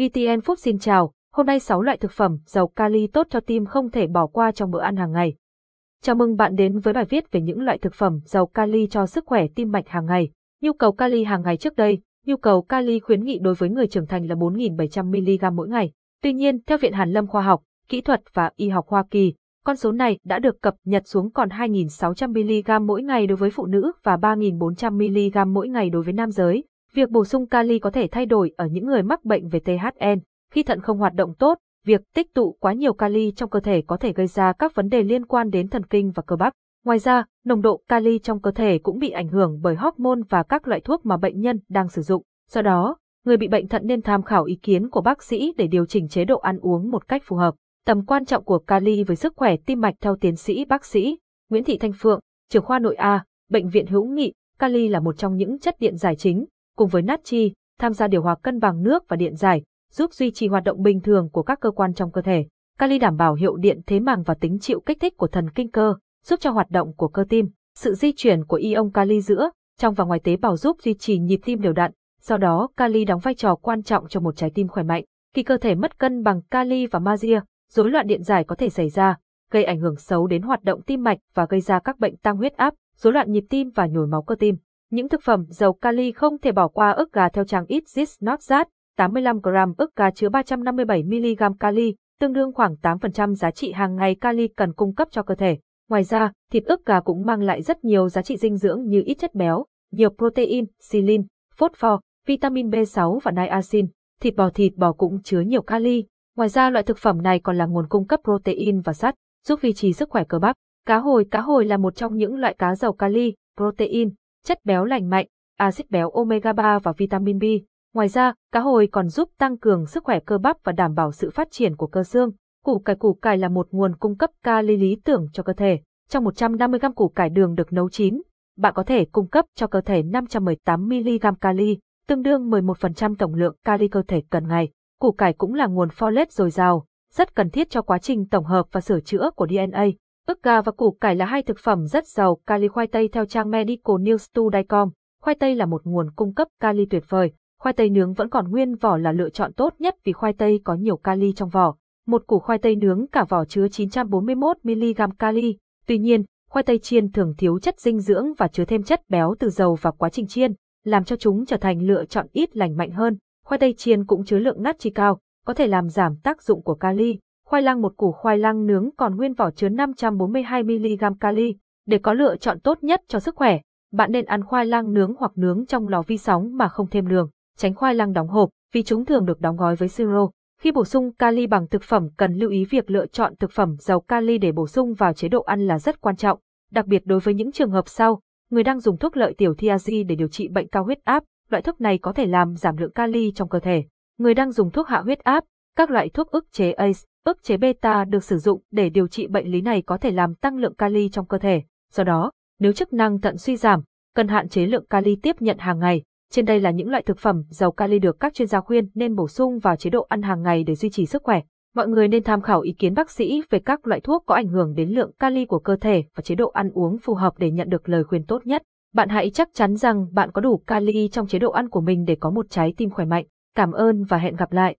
ETN Food xin chào, hôm nay 6 loại thực phẩm giàu kali tốt cho tim không thể bỏ qua trong bữa ăn hàng ngày. Chào mừng bạn đến với bài viết về những loại thực phẩm giàu kali cho sức khỏe tim mạch hàng ngày. Nhu cầu kali hàng ngày trước đây, nhu cầu kali khuyến nghị đối với người trưởng thành là 4.700mg mỗi ngày. Tuy nhiên, theo Viện Hàn Lâm Khoa học, Kỹ thuật và Y học Hoa Kỳ, con số này đã được cập nhật xuống còn 2.600mg mỗi ngày đối với phụ nữ và 3.400mg mỗi ngày đối với nam giới. Việc bổ sung kali có thể thay đổi ở những người mắc bệnh về THN. Khi thận không hoạt động tốt, việc tích tụ quá nhiều kali trong cơ thể có thể gây ra các vấn đề liên quan đến thần kinh và cơ bắp. Ngoài ra, nồng độ kali trong cơ thể cũng bị ảnh hưởng bởi hormone và các loại thuốc mà bệnh nhân đang sử dụng. Do đó, người bị bệnh thận nên tham khảo ý kiến của bác sĩ để điều chỉnh chế độ ăn uống một cách phù hợp. Tầm quan trọng của kali với sức khỏe tim mạch theo tiến sĩ bác sĩ Nguyễn Thị Thanh Phượng, trưởng khoa nội A, bệnh viện Hữu Nghị, kali là một trong những chất điện giải chính, cùng với natri, tham gia điều hòa cân bằng nước và điện giải, giúp duy trì hoạt động bình thường của các cơ quan trong cơ thể. Kali đảm bảo hiệu điện thế màng và tính chịu kích thích của thần kinh cơ, giúp cho hoạt động của cơ tim. Sự di chuyển của ion kali giữa, trong và ngoài tế bào giúp duy trì nhịp tim đều đặn. Do đó, kali đóng vai trò quan trọng cho một trái tim khỏe mạnh. Khi cơ thể mất cân bằng kali và magie, rối loạn điện giải có thể xảy ra, gây ảnh hưởng xấu đến hoạt động tim mạch và gây ra các bệnh tăng huyết áp, rối loạn nhịp tim và nhồi máu cơ tim. Những thực phẩm giàu kali không thể bỏ qua ức gà theo trang Eat This Not That, 85 g ức gà chứa 357 mg kali, tương đương khoảng 8% giá trị hàng ngày kali cần cung cấp cho cơ thể. Ngoài ra, thịt ức gà cũng mang lại rất nhiều giá trị dinh dưỡng như ít chất béo, nhiều protein, silin, phosphor, vitamin B6 và niacin. Thịt bò thịt bò cũng chứa nhiều kali. Ngoài ra loại thực phẩm này còn là nguồn cung cấp protein và sắt, giúp duy trì sức khỏe cơ bắp. Cá hồi Cá hồi là một trong những loại cá giàu kali, protein, chất béo lành mạnh, axit béo omega 3 và vitamin B. Ngoài ra, cá hồi còn giúp tăng cường sức khỏe cơ bắp và đảm bảo sự phát triển của cơ xương. Củ cải củ cải là một nguồn cung cấp kali lý tưởng cho cơ thể. Trong 150 g củ cải đường được nấu chín, bạn có thể cung cấp cho cơ thể 518 mg kali, tương đương 11% tổng lượng kali cơ thể cần ngày. Củ cải cũng là nguồn folate dồi dào, rất cần thiết cho quá trình tổng hợp và sửa chữa của DNA. Ức gà và củ cải là hai thực phẩm rất giàu kali khoai tây theo trang Medical News Today.com. Khoai tây là một nguồn cung cấp kali tuyệt vời. Khoai tây nướng vẫn còn nguyên vỏ là lựa chọn tốt nhất vì khoai tây có nhiều kali trong vỏ. Một củ khoai tây nướng cả vỏ chứa 941mg kali. Tuy nhiên, khoai tây chiên thường thiếu chất dinh dưỡng và chứa thêm chất béo từ dầu và quá trình chiên, làm cho chúng trở thành lựa chọn ít lành mạnh hơn. Khoai tây chiên cũng chứa lượng natri cao, có thể làm giảm tác dụng của kali. Khoai lang một củ khoai lang nướng còn nguyên vỏ chứa 542mg kali. Để có lựa chọn tốt nhất cho sức khỏe, bạn nên ăn khoai lang nướng hoặc nướng trong lò vi sóng mà không thêm đường. Tránh khoai lang đóng hộp, vì chúng thường được đóng gói với siro. Khi bổ sung kali bằng thực phẩm cần lưu ý việc lựa chọn thực phẩm giàu kali để bổ sung vào chế độ ăn là rất quan trọng, đặc biệt đối với những trường hợp sau, người đang dùng thuốc lợi tiểu thiazi để điều trị bệnh cao huyết áp, loại thuốc này có thể làm giảm lượng kali trong cơ thể. Người đang dùng thuốc hạ huyết áp, các loại thuốc ức chế ACE, ức chế beta được sử dụng để điều trị bệnh lý này có thể làm tăng lượng kali trong cơ thể. Do đó, nếu chức năng thận suy giảm, cần hạn chế lượng kali tiếp nhận hàng ngày. Trên đây là những loại thực phẩm giàu kali được các chuyên gia khuyên nên bổ sung vào chế độ ăn hàng ngày để duy trì sức khỏe. Mọi người nên tham khảo ý kiến bác sĩ về các loại thuốc có ảnh hưởng đến lượng kali của cơ thể và chế độ ăn uống phù hợp để nhận được lời khuyên tốt nhất. Bạn hãy chắc chắn rằng bạn có đủ kali trong chế độ ăn của mình để có một trái tim khỏe mạnh. Cảm ơn và hẹn gặp lại.